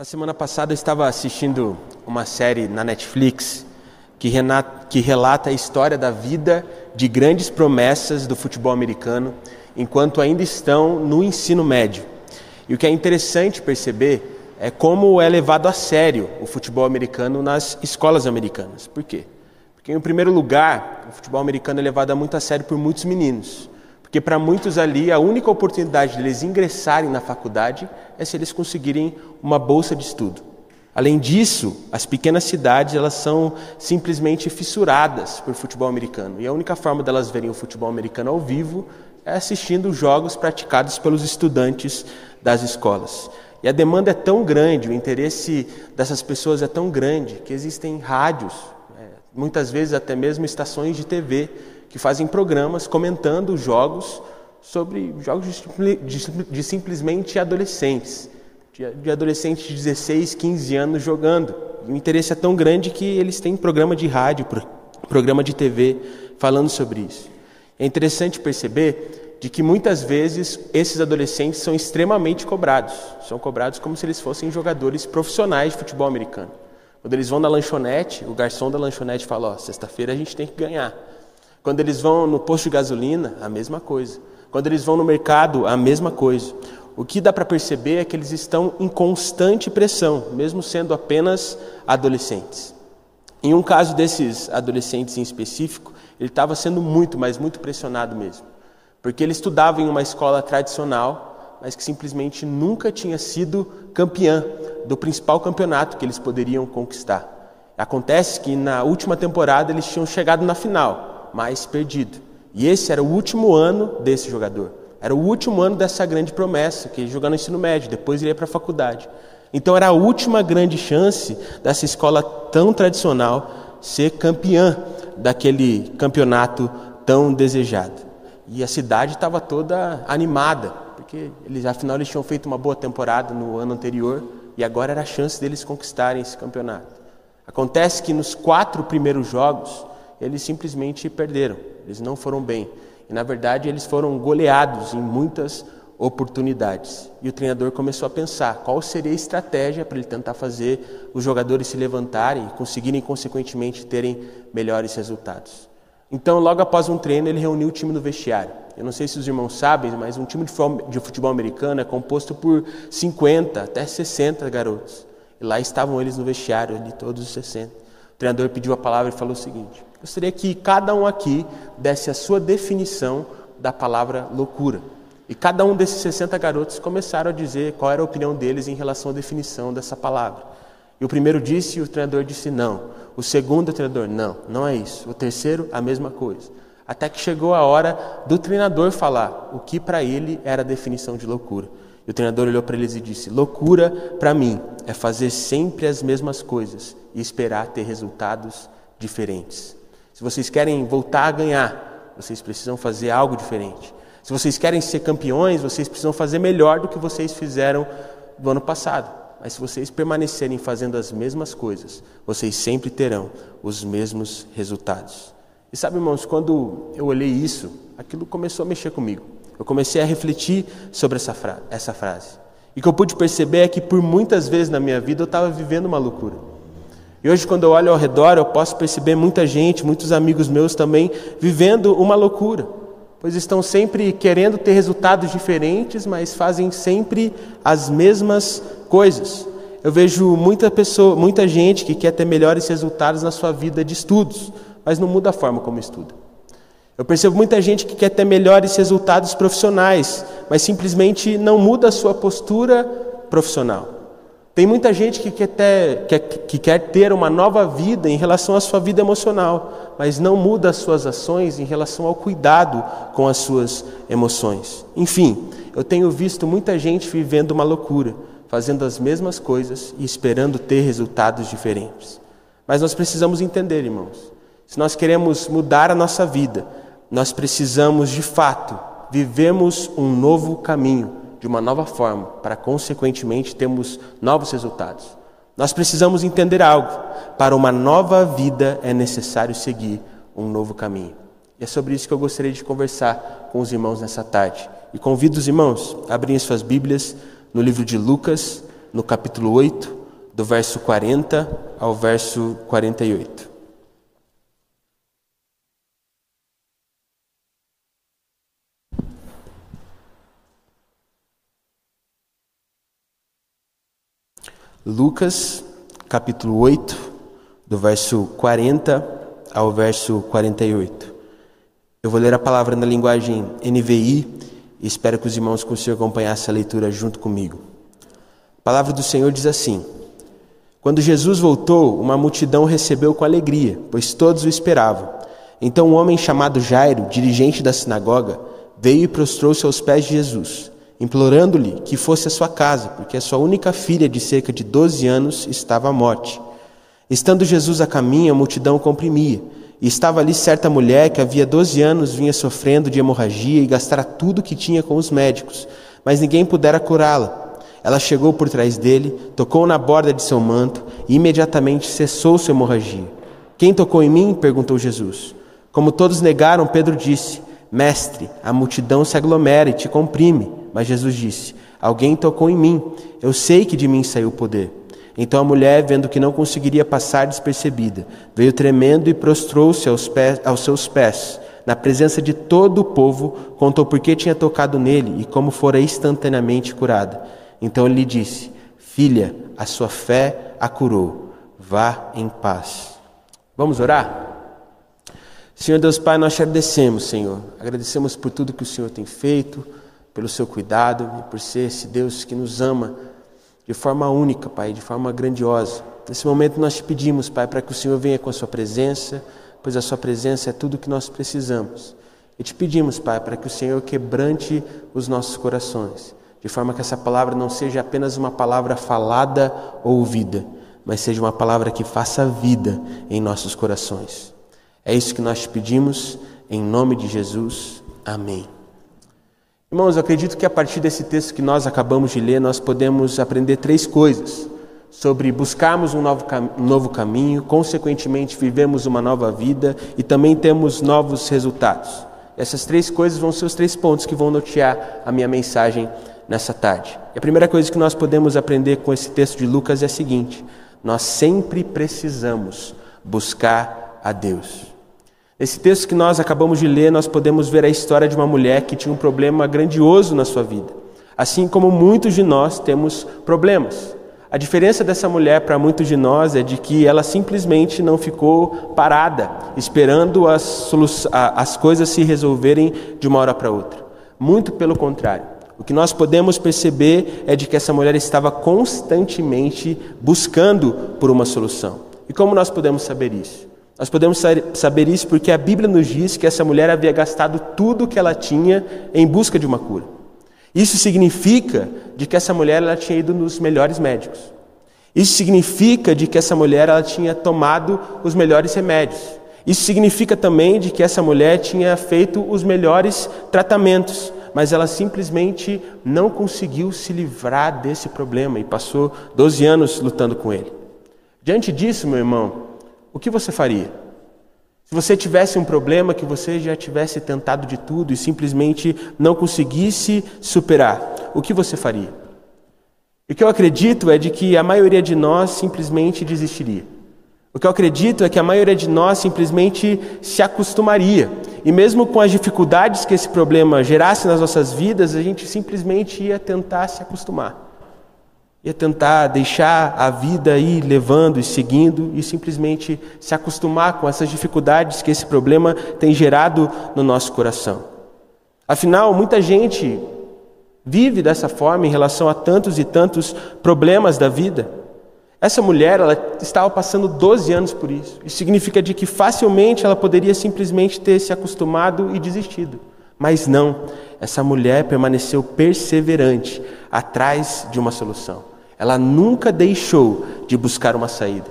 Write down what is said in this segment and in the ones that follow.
Na semana passada eu estava assistindo uma série na Netflix que, renata, que relata a história da vida de grandes promessas do futebol americano enquanto ainda estão no ensino médio. E o que é interessante perceber é como é levado a sério o futebol americano nas escolas americanas. Por quê? Porque, em primeiro lugar, o futebol americano é levado muito a sério por muitos meninos. Porque para muitos ali, a única oportunidade deles ingressarem na faculdade é se eles conseguirem uma bolsa de estudo. Além disso, as pequenas cidades elas são simplesmente fissuradas por futebol americano. E a única forma delas verem o futebol americano ao vivo é assistindo jogos praticados pelos estudantes das escolas. E a demanda é tão grande, o interesse dessas pessoas é tão grande, que existem rádios, é, muitas vezes até mesmo estações de TV, que fazem programas comentando jogos sobre jogos de, de, de simplesmente adolescentes, de, de, adolescentes de 16, 15 anos jogando. E o interesse é tão grande que eles têm programa de rádio, programa de TV falando sobre isso. É interessante perceber de que muitas vezes esses adolescentes são extremamente cobrados. São cobrados como se eles fossem jogadores profissionais de futebol americano. Quando eles vão na lanchonete, o garçom da lanchonete fala: Ó, sexta-feira a gente tem que ganhar. Quando eles vão no posto de gasolina, a mesma coisa. Quando eles vão no mercado, a mesma coisa. O que dá para perceber é que eles estão em constante pressão, mesmo sendo apenas adolescentes. Em um caso desses adolescentes em específico, ele estava sendo muito, mas muito pressionado mesmo. Porque ele estudava em uma escola tradicional, mas que simplesmente nunca tinha sido campeã do principal campeonato que eles poderiam conquistar. Acontece que na última temporada eles tinham chegado na final, mais perdido. E esse era o último ano desse jogador. Era o último ano dessa grande promessa, que ele jogava no ensino médio, depois ele ia para a faculdade. Então era a última grande chance dessa escola tão tradicional ser campeã daquele campeonato tão desejado. E a cidade estava toda animada, porque eles afinal eles tinham feito uma boa temporada no ano anterior e agora era a chance deles conquistarem esse campeonato. Acontece que nos quatro primeiros jogos eles simplesmente perderam, eles não foram bem. E na verdade eles foram goleados em muitas oportunidades. E o treinador começou a pensar qual seria a estratégia para ele tentar fazer os jogadores se levantarem e conseguirem consequentemente terem melhores resultados. Então, logo após um treino, ele reuniu o time no vestiário. Eu não sei se os irmãos sabem, mas um time de futebol americano é composto por 50 até 60 garotos. E lá estavam eles no vestiário, ali todos os 60. O treinador pediu a palavra e falou o seguinte: Gostaria que cada um aqui desse a sua definição da palavra loucura. E cada um desses 60 garotos começaram a dizer qual era a opinião deles em relação à definição dessa palavra. E o primeiro disse e o treinador disse não. O segundo, o treinador, não, não é isso. O terceiro, a mesma coisa. Até que chegou a hora do treinador falar o que para ele era a definição de loucura. E o treinador olhou para eles e disse: Loucura para mim é fazer sempre as mesmas coisas e esperar ter resultados diferentes. Se vocês querem voltar a ganhar, vocês precisam fazer algo diferente. Se vocês querem ser campeões, vocês precisam fazer melhor do que vocês fizeram no ano passado. Mas se vocês permanecerem fazendo as mesmas coisas, vocês sempre terão os mesmos resultados. E sabe, irmãos, quando eu olhei isso, aquilo começou a mexer comigo. Eu comecei a refletir sobre essa, fra essa frase. E o que eu pude perceber é que por muitas vezes na minha vida eu estava vivendo uma loucura. E hoje, quando eu olho ao redor, eu posso perceber muita gente, muitos amigos meus também, vivendo uma loucura, pois estão sempre querendo ter resultados diferentes, mas fazem sempre as mesmas coisas. Eu vejo muita pessoa, muita gente que quer ter melhores resultados na sua vida de estudos, mas não muda a forma como estuda. Eu percebo muita gente que quer ter melhores resultados profissionais, mas simplesmente não muda a sua postura profissional. Tem muita gente que quer, ter, quer, que quer ter uma nova vida em relação à sua vida emocional, mas não muda as suas ações em relação ao cuidado com as suas emoções. Enfim, eu tenho visto muita gente vivendo uma loucura, fazendo as mesmas coisas e esperando ter resultados diferentes. Mas nós precisamos entender, irmãos, se nós queremos mudar a nossa vida, nós precisamos de fato vivemos um novo caminho de uma nova forma, para consequentemente termos novos resultados. Nós precisamos entender algo: para uma nova vida é necessário seguir um novo caminho. E é sobre isso que eu gostaria de conversar com os irmãos nessa tarde. E convido os irmãos a abrirem suas Bíblias no livro de Lucas, no capítulo 8, do verso 40 ao verso 48. Lucas, capítulo 8, do verso 40 ao verso 48. Eu vou ler a palavra na linguagem NVI e espero que os irmãos consigam acompanhar essa leitura junto comigo. A palavra do Senhor diz assim: Quando Jesus voltou, uma multidão recebeu com alegria, pois todos o esperavam. Então um homem chamado Jairo, dirigente da sinagoga, veio e prostrou-se aos pés de Jesus implorando-lhe que fosse à sua casa, porque a sua única filha de cerca de 12 anos estava à morte. Estando Jesus a caminho, a multidão o comprimia, e estava ali certa mulher que havia 12 anos vinha sofrendo de hemorragia e gastara tudo que tinha com os médicos, mas ninguém pudera curá-la. Ela chegou por trás dele, tocou na borda de seu manto e imediatamente cessou sua hemorragia. Quem tocou em mim? perguntou Jesus. Como todos negaram, Pedro disse: Mestre, a multidão se aglomera e te comprime. Mas Jesus disse: Alguém tocou em mim, eu sei que de mim saiu o poder. Então a mulher, vendo que não conseguiria passar despercebida, veio tremendo e prostrou-se aos, aos seus pés. Na presença de todo o povo, contou por que tinha tocado nele e como fora instantaneamente curada. Então ele lhe disse: Filha, a sua fé a curou. Vá em paz. Vamos orar? Senhor Deus Pai, nós te agradecemos, Senhor. Agradecemos por tudo que o Senhor tem feito pelo seu cuidado e por ser esse Deus que nos ama de forma única, Pai, de forma grandiosa. Nesse momento nós te pedimos, Pai, para que o Senhor venha com a sua presença, pois a sua presença é tudo o que nós precisamos. E te pedimos, Pai, para que o Senhor quebrante os nossos corações, de forma que essa palavra não seja apenas uma palavra falada ou ouvida, mas seja uma palavra que faça vida em nossos corações. É isso que nós te pedimos, em nome de Jesus. Amém. Irmãos, eu acredito que a partir desse texto que nós acabamos de ler, nós podemos aprender três coisas sobre buscarmos um novo, um novo caminho, consequentemente vivemos uma nova vida e também temos novos resultados. Essas três coisas vão ser os três pontos que vão nortear a minha mensagem nessa tarde. E a primeira coisa que nós podemos aprender com esse texto de Lucas é a seguinte: nós sempre precisamos buscar a Deus. Nesse texto que nós acabamos de ler, nós podemos ver a história de uma mulher que tinha um problema grandioso na sua vida. Assim como muitos de nós temos problemas. A diferença dessa mulher para muitos de nós é de que ela simplesmente não ficou parada, esperando as, as coisas se resolverem de uma hora para outra. Muito pelo contrário. O que nós podemos perceber é de que essa mulher estava constantemente buscando por uma solução. E como nós podemos saber isso? Nós podemos saber isso porque a Bíblia nos diz que essa mulher havia gastado tudo o que ela tinha em busca de uma cura. Isso significa de que essa mulher ela tinha ido nos melhores médicos. Isso significa de que essa mulher ela tinha tomado os melhores remédios. Isso significa também de que essa mulher tinha feito os melhores tratamentos, mas ela simplesmente não conseguiu se livrar desse problema e passou 12 anos lutando com ele. Diante disso, meu irmão, o que você faria? Se você tivesse um problema que você já tivesse tentado de tudo e simplesmente não conseguisse superar, o que você faria? O que eu acredito é de que a maioria de nós simplesmente desistiria. O que eu acredito é que a maioria de nós simplesmente se acostumaria. E mesmo com as dificuldades que esse problema gerasse nas nossas vidas, a gente simplesmente ia tentar se acostumar. Ia tentar deixar a vida ir levando e seguindo e simplesmente se acostumar com essas dificuldades que esse problema tem gerado no nosso coração. Afinal, muita gente vive dessa forma em relação a tantos e tantos problemas da vida. Essa mulher, ela estava passando 12 anos por isso. Isso significa de que facilmente ela poderia simplesmente ter se acostumado e desistido. Mas não, essa mulher permaneceu perseverante atrás de uma solução. Ela nunca deixou de buscar uma saída.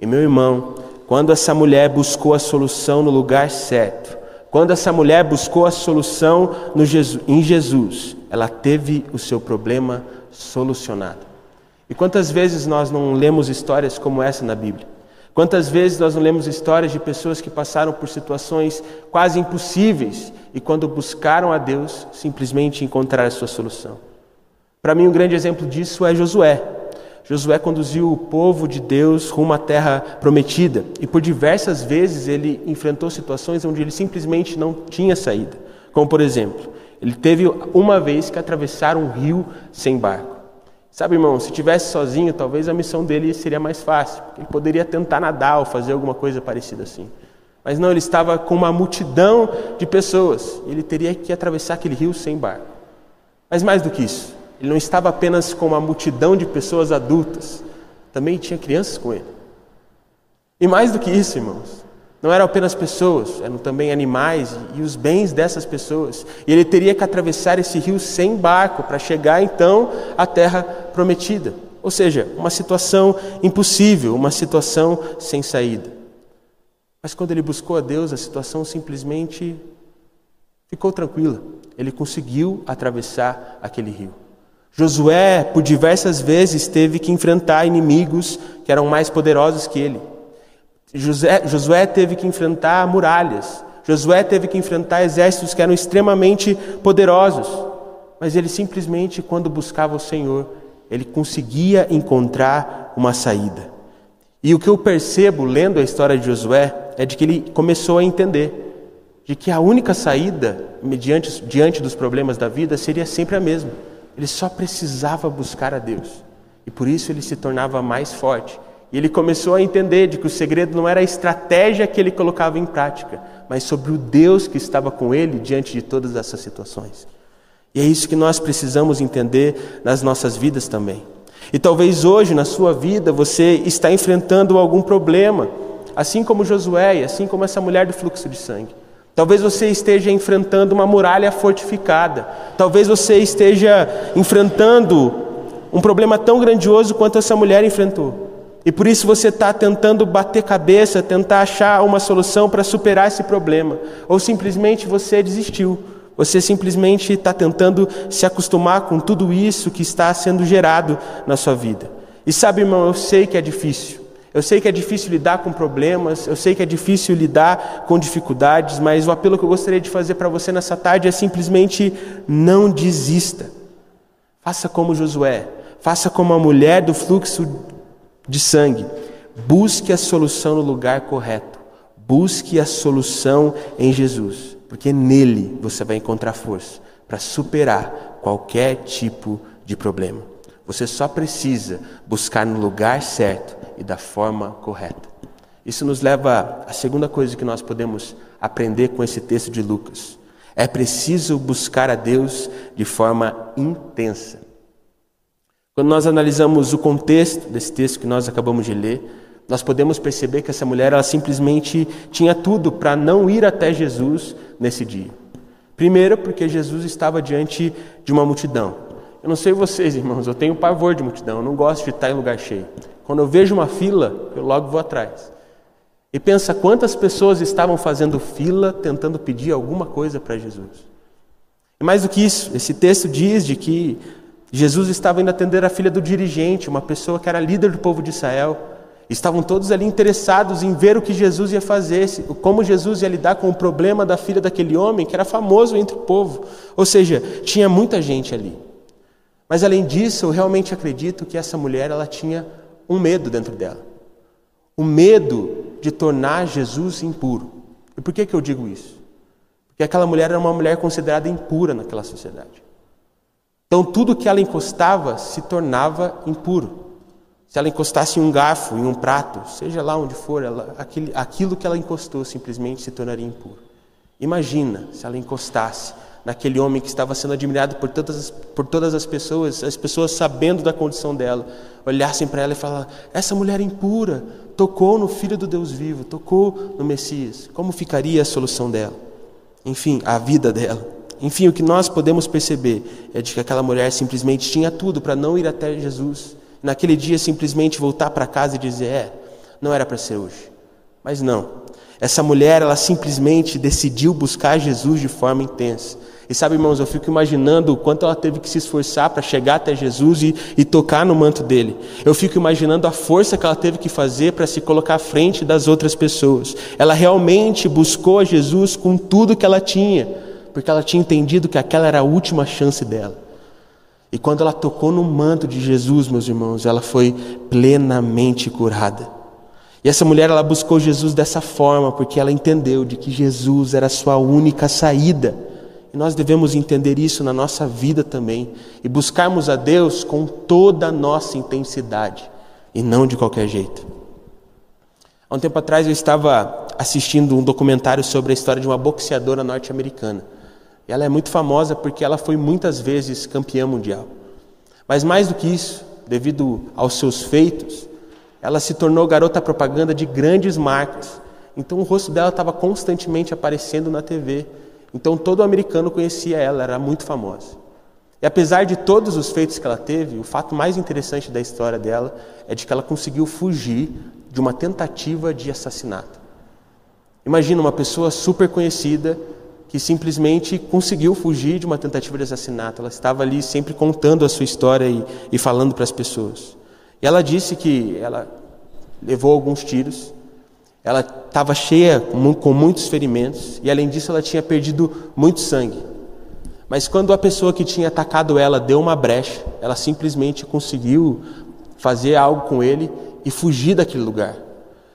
E meu irmão, quando essa mulher buscou a solução no lugar certo, quando essa mulher buscou a solução Jesus, em Jesus, ela teve o seu problema solucionado. E quantas vezes nós não lemos histórias como essa na Bíblia? Quantas vezes nós não lemos histórias de pessoas que passaram por situações quase impossíveis e, quando buscaram a Deus, simplesmente encontraram a sua solução? Para mim, um grande exemplo disso é Josué. Josué conduziu o povo de Deus rumo à terra prometida e por diversas vezes ele enfrentou situações onde ele simplesmente não tinha saída. Como por exemplo, ele teve uma vez que atravessar um rio sem barco. Sabe, irmão, se tivesse sozinho, talvez a missão dele seria mais fácil. Ele poderia tentar nadar ou fazer alguma coisa parecida assim. Mas não, ele estava com uma multidão de pessoas. Ele teria que atravessar aquele rio sem barco. Mas mais do que isso, ele não estava apenas com uma multidão de pessoas adultas, também tinha crianças com ele. E mais do que isso, irmãos, não eram apenas pessoas, eram também animais e os bens dessas pessoas. E ele teria que atravessar esse rio sem barco para chegar então à terra prometida. Ou seja, uma situação impossível, uma situação sem saída. Mas quando ele buscou a Deus, a situação simplesmente ficou tranquila. Ele conseguiu atravessar aquele rio. Josué, por diversas vezes, teve que enfrentar inimigos que eram mais poderosos que ele. José, Josué teve que enfrentar muralhas. Josué teve que enfrentar exércitos que eram extremamente poderosos. Mas ele simplesmente, quando buscava o Senhor, ele conseguia encontrar uma saída. E o que eu percebo lendo a história de Josué é de que ele começou a entender de que a única saída diante, diante dos problemas da vida seria sempre a mesma. Ele só precisava buscar a Deus. E por isso ele se tornava mais forte. E ele começou a entender de que o segredo não era a estratégia que ele colocava em prática, mas sobre o Deus que estava com ele diante de todas essas situações. E é isso que nós precisamos entender nas nossas vidas também. E talvez hoje na sua vida você está enfrentando algum problema, assim como Josué, e assim como essa mulher do fluxo de sangue. Talvez você esteja enfrentando uma muralha fortificada. Talvez você esteja enfrentando um problema tão grandioso quanto essa mulher enfrentou. E por isso você está tentando bater cabeça, tentar achar uma solução para superar esse problema. Ou simplesmente você desistiu. Você simplesmente está tentando se acostumar com tudo isso que está sendo gerado na sua vida. E sabe, irmão, eu sei que é difícil. Eu sei que é difícil lidar com problemas, eu sei que é difícil lidar com dificuldades, mas o apelo que eu gostaria de fazer para você nessa tarde é simplesmente não desista. Faça como Josué, faça como a mulher do fluxo de sangue. Busque a solução no lugar correto. Busque a solução em Jesus, porque nele você vai encontrar força para superar qualquer tipo de problema. Você só precisa buscar no lugar certo e da forma correta. Isso nos leva à segunda coisa que nós podemos aprender com esse texto de Lucas. É preciso buscar a Deus de forma intensa. Quando nós analisamos o contexto desse texto que nós acabamos de ler, nós podemos perceber que essa mulher ela simplesmente tinha tudo para não ir até Jesus nesse dia. Primeiro, porque Jesus estava diante de uma multidão. Eu não sei vocês, irmãos, eu tenho pavor de multidão, eu não gosto de estar em lugar cheio. Quando eu vejo uma fila, eu logo vou atrás. E pensa quantas pessoas estavam fazendo fila tentando pedir alguma coisa para Jesus. E mais do que isso, esse texto diz de que Jesus estava indo atender a filha do dirigente, uma pessoa que era líder do povo de Israel. Estavam todos ali interessados em ver o que Jesus ia fazer, como Jesus ia lidar com o problema da filha daquele homem que era famoso entre o povo. Ou seja, tinha muita gente ali. Mas além disso, eu realmente acredito que essa mulher ela tinha um medo dentro dela. O medo de tornar Jesus impuro. E por que, que eu digo isso? Porque aquela mulher era uma mulher considerada impura naquela sociedade. Então tudo que ela encostava se tornava impuro. Se ela encostasse em um garfo, em um prato, seja lá onde for, ela, aquele, aquilo que ela encostou simplesmente se tornaria impuro. Imagina se ela encostasse naquele homem que estava sendo admirado por todas, por todas as pessoas, as pessoas sabendo da condição dela, olhassem para ela e falassem: essa mulher impura tocou no Filho do Deus vivo, tocou no Messias. Como ficaria a solução dela? Enfim, a vida dela. Enfim, o que nós podemos perceber é de que aquela mulher simplesmente tinha tudo para não ir até Jesus. Naquele dia, simplesmente voltar para casa e dizer: é, não era para ser hoje. Mas não. Essa mulher, ela simplesmente decidiu buscar Jesus de forma intensa. E sabe, irmãos, eu fico imaginando o quanto ela teve que se esforçar para chegar até Jesus e, e, tocar no manto dele. Eu fico imaginando a força que ela teve que fazer para se colocar à frente das outras pessoas. Ela realmente buscou a Jesus com tudo que ela tinha, porque ela tinha entendido que aquela era a última chance dela. E quando ela tocou no manto de Jesus, meus irmãos, ela foi plenamente curada. E essa mulher ela buscou Jesus dessa forma porque ela entendeu de que Jesus era a sua única saída. E nós devemos entender isso na nossa vida também e buscarmos a Deus com toda a nossa intensidade e não de qualquer jeito. Há um tempo atrás eu estava assistindo um documentário sobre a história de uma boxeadora norte-americana. E ela é muito famosa porque ela foi muitas vezes campeã mundial. Mas mais do que isso, devido aos seus feitos, ela se tornou garota propaganda de grandes marcas. Então o rosto dela estava constantemente aparecendo na TV. Então todo americano conhecia ela, era muito famosa. E apesar de todos os feitos que ela teve, o fato mais interessante da história dela é de que ela conseguiu fugir de uma tentativa de assassinato. Imagina uma pessoa super conhecida que simplesmente conseguiu fugir de uma tentativa de assassinato. Ela estava ali sempre contando a sua história e, e falando para as pessoas. E ela disse que ela levou alguns tiros, ela estava cheia com muitos ferimentos e, além disso, ela tinha perdido muito sangue. Mas quando a pessoa que tinha atacado ela deu uma brecha, ela simplesmente conseguiu fazer algo com ele e fugir daquele lugar.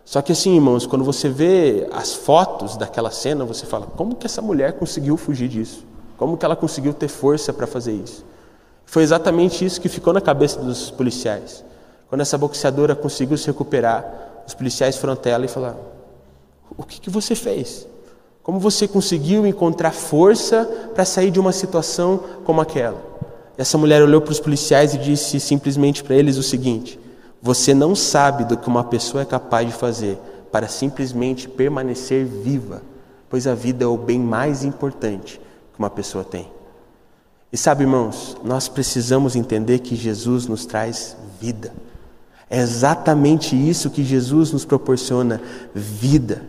Só que assim, irmãos, quando você vê as fotos daquela cena, você fala: como que essa mulher conseguiu fugir disso? Como que ela conseguiu ter força para fazer isso? Foi exatamente isso que ficou na cabeça dos policiais. Quando essa boxeadora conseguiu se recuperar, os policiais foram até ela e falaram: O que, que você fez? Como você conseguiu encontrar força para sair de uma situação como aquela? Essa mulher olhou para os policiais e disse simplesmente para eles o seguinte: Você não sabe do que uma pessoa é capaz de fazer para simplesmente permanecer viva, pois a vida é o bem mais importante que uma pessoa tem. E sabe, irmãos, nós precisamos entender que Jesus nos traz vida. É exatamente isso que Jesus nos proporciona: vida.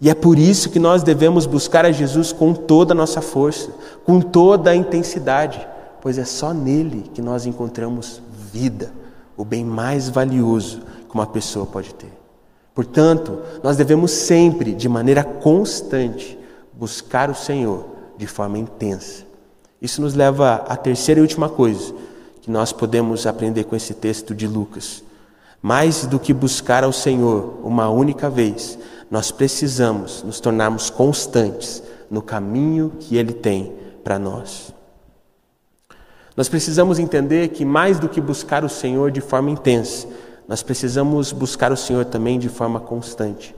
E é por isso que nós devemos buscar a Jesus com toda a nossa força, com toda a intensidade, pois é só nele que nós encontramos vida, o bem mais valioso que uma pessoa pode ter. Portanto, nós devemos sempre, de maneira constante, buscar o Senhor de forma intensa. Isso nos leva à terceira e última coisa que nós podemos aprender com esse texto de Lucas. Mais do que buscar ao Senhor uma única vez, nós precisamos nos tornarmos constantes no caminho que Ele tem para nós. Nós precisamos entender que mais do que buscar o Senhor de forma intensa, nós precisamos buscar o Senhor também de forma constante.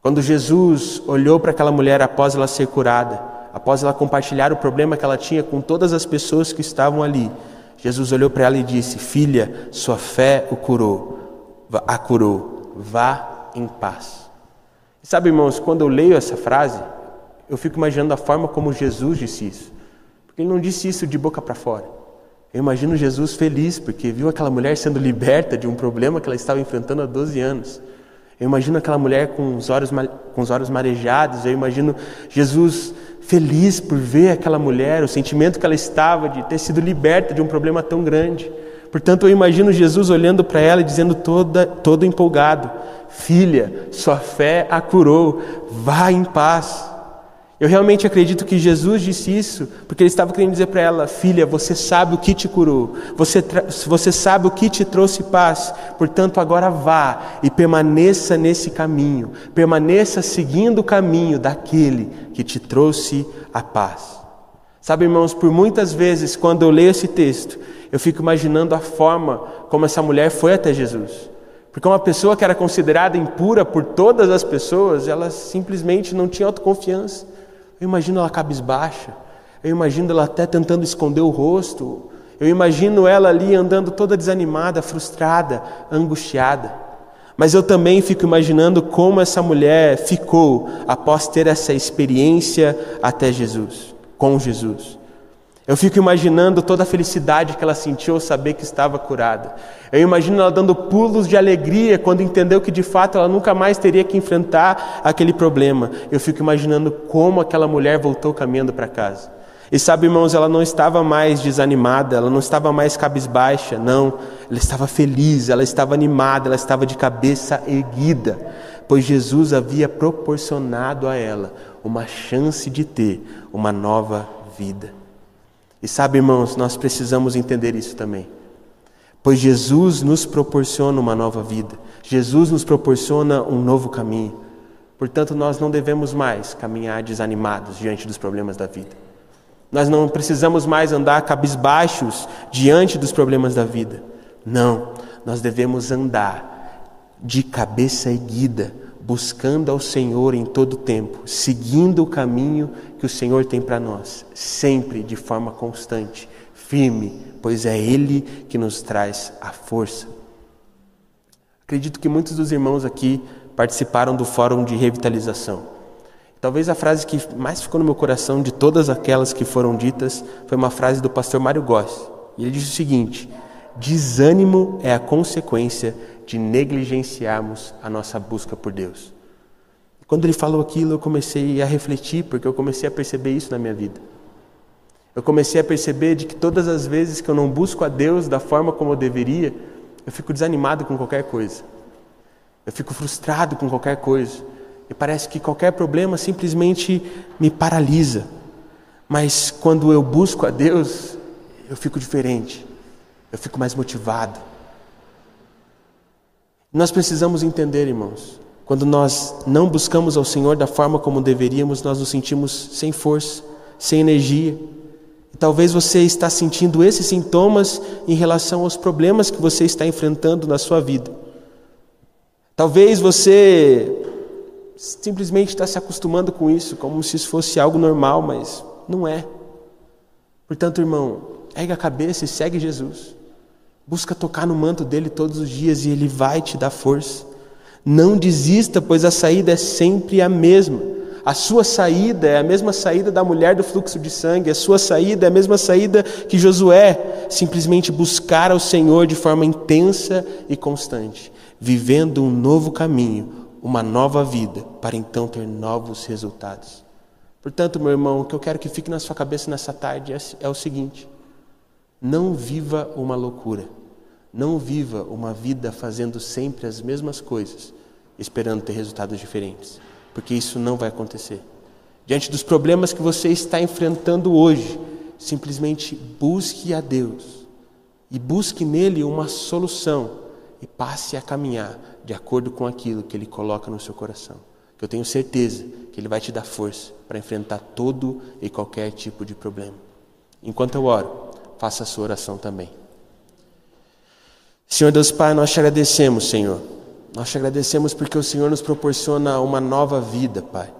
Quando Jesus olhou para aquela mulher após ela ser curada, após ela compartilhar o problema que ela tinha com todas as pessoas que estavam ali, Jesus olhou para ela e disse: Filha, sua fé o curou, a curou, vá em paz. E sabe, irmãos, quando eu leio essa frase, eu fico imaginando a forma como Jesus disse isso. Porque ele não disse isso de boca para fora. Eu imagino Jesus feliz porque viu aquela mulher sendo liberta de um problema que ela estava enfrentando há 12 anos. Eu imagino aquela mulher com os olhos, com os olhos marejados. Eu imagino Jesus feliz por ver aquela mulher, o sentimento que ela estava de ter sido liberta de um problema tão grande. Portanto, eu imagino Jesus olhando para ela e dizendo toda, todo empolgado: Filha, sua fé a curou, vá em paz. Eu realmente acredito que Jesus disse isso porque ele estava querendo dizer para ela: Filha, você sabe o que te curou, você, você sabe o que te trouxe paz, portanto, agora vá e permaneça nesse caminho, permaneça seguindo o caminho daquele que te trouxe a paz. Sabe, irmãos, por muitas vezes, quando eu leio esse texto, eu fico imaginando a forma como essa mulher foi até Jesus. Porque uma pessoa que era considerada impura por todas as pessoas, ela simplesmente não tinha autoconfiança. Eu imagino ela cabisbaixa, eu imagino ela até tentando esconder o rosto, eu imagino ela ali andando toda desanimada, frustrada, angustiada. Mas eu também fico imaginando como essa mulher ficou após ter essa experiência até Jesus, com Jesus. Eu fico imaginando toda a felicidade que ela sentiu ao saber que estava curada. Eu imagino ela dando pulos de alegria quando entendeu que de fato ela nunca mais teria que enfrentar aquele problema. Eu fico imaginando como aquela mulher voltou caminhando para casa. E sabe, irmãos, ela não estava mais desanimada, ela não estava mais cabisbaixa, não. Ela estava feliz, ela estava animada, ela estava de cabeça erguida, pois Jesus havia proporcionado a ela uma chance de ter uma nova vida. E sabe, irmãos, nós precisamos entender isso também. Pois Jesus nos proporciona uma nova vida, Jesus nos proporciona um novo caminho. Portanto, nós não devemos mais caminhar desanimados diante dos problemas da vida. Nós não precisamos mais andar cabisbaixos diante dos problemas da vida. Não, nós devemos andar de cabeça erguida, buscando ao Senhor em todo tempo, seguindo o caminho que o Senhor tem para nós, sempre de forma constante, firme, pois é Ele que nos traz a força. Acredito que muitos dos irmãos aqui participaram do Fórum de Revitalização. Talvez a frase que mais ficou no meu coração de todas aquelas que foram ditas foi uma frase do pastor Mário Goss. Ele disse o seguinte: Desânimo é a consequência de negligenciarmos a nossa busca por Deus. Quando ele falou aquilo, eu comecei a refletir, porque eu comecei a perceber isso na minha vida. Eu comecei a perceber de que todas as vezes que eu não busco a Deus da forma como eu deveria, eu fico desanimado com qualquer coisa. Eu fico frustrado com qualquer coisa. E parece que qualquer problema simplesmente me paralisa. Mas quando eu busco a Deus, eu fico diferente. Eu fico mais motivado. Nós precisamos entender, irmãos, quando nós não buscamos ao Senhor da forma como deveríamos, nós nos sentimos sem força, sem energia. Talvez você está sentindo esses sintomas em relação aos problemas que você está enfrentando na sua vida. Talvez você simplesmente está se acostumando com isso, como se isso fosse algo normal, mas não é. Portanto, irmão, ergue a cabeça e segue Jesus. Busca tocar no manto dele todos os dias e ele vai te dar força. Não desista, pois a saída é sempre a mesma. A sua saída é a mesma saída da mulher do fluxo de sangue, a sua saída é a mesma saída que Josué, simplesmente buscar ao Senhor de forma intensa e constante, vivendo um novo caminho, uma nova vida, para então ter novos resultados. Portanto, meu irmão, o que eu quero que fique na sua cabeça nessa tarde é, é o seguinte: não viva uma loucura. Não viva uma vida fazendo sempre as mesmas coisas, esperando ter resultados diferentes, porque isso não vai acontecer. Diante dos problemas que você está enfrentando hoje, simplesmente busque a Deus e busque nele uma solução e passe a caminhar de acordo com aquilo que ele coloca no seu coração. Que eu tenho certeza que ele vai te dar força para enfrentar todo e qualquer tipo de problema. Enquanto eu oro, faça a sua oração também. Senhor Deus Pai, nós te agradecemos, Senhor. Nós te agradecemos porque o Senhor nos proporciona uma nova vida, Pai.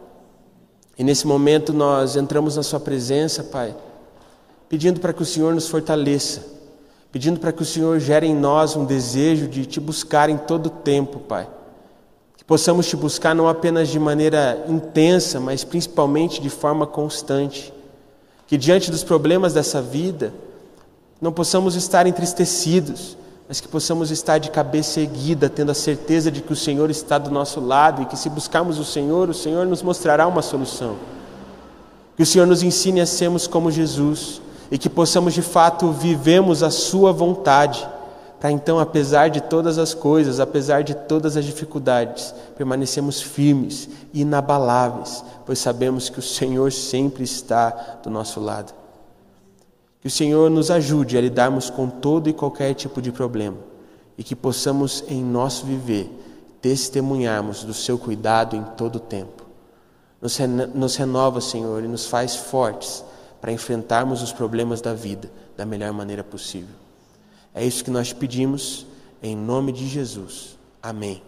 E nesse momento nós entramos na Sua presença, Pai, pedindo para que o Senhor nos fortaleça, pedindo para que o Senhor gere em nós um desejo de te buscar em todo o tempo, Pai. Que possamos te buscar não apenas de maneira intensa, mas principalmente de forma constante. Que diante dos problemas dessa vida, não possamos estar entristecidos, mas que possamos estar de cabeça erguida, tendo a certeza de que o Senhor está do nosso lado e que se buscarmos o Senhor, o Senhor nos mostrará uma solução. Que o Senhor nos ensine a sermos como Jesus e que possamos de fato vivemos a Sua vontade, para então, apesar de todas as coisas, apesar de todas as dificuldades, permanecemos firmes, inabaláveis, pois sabemos que o Senhor sempre está do nosso lado. Que o Senhor nos ajude a lidarmos com todo e qualquer tipo de problema e que possamos, em nosso viver, testemunharmos do seu cuidado em todo o tempo. Nos, nos renova, Senhor, e nos faz fortes para enfrentarmos os problemas da vida da melhor maneira possível. É isso que nós pedimos, em nome de Jesus. Amém.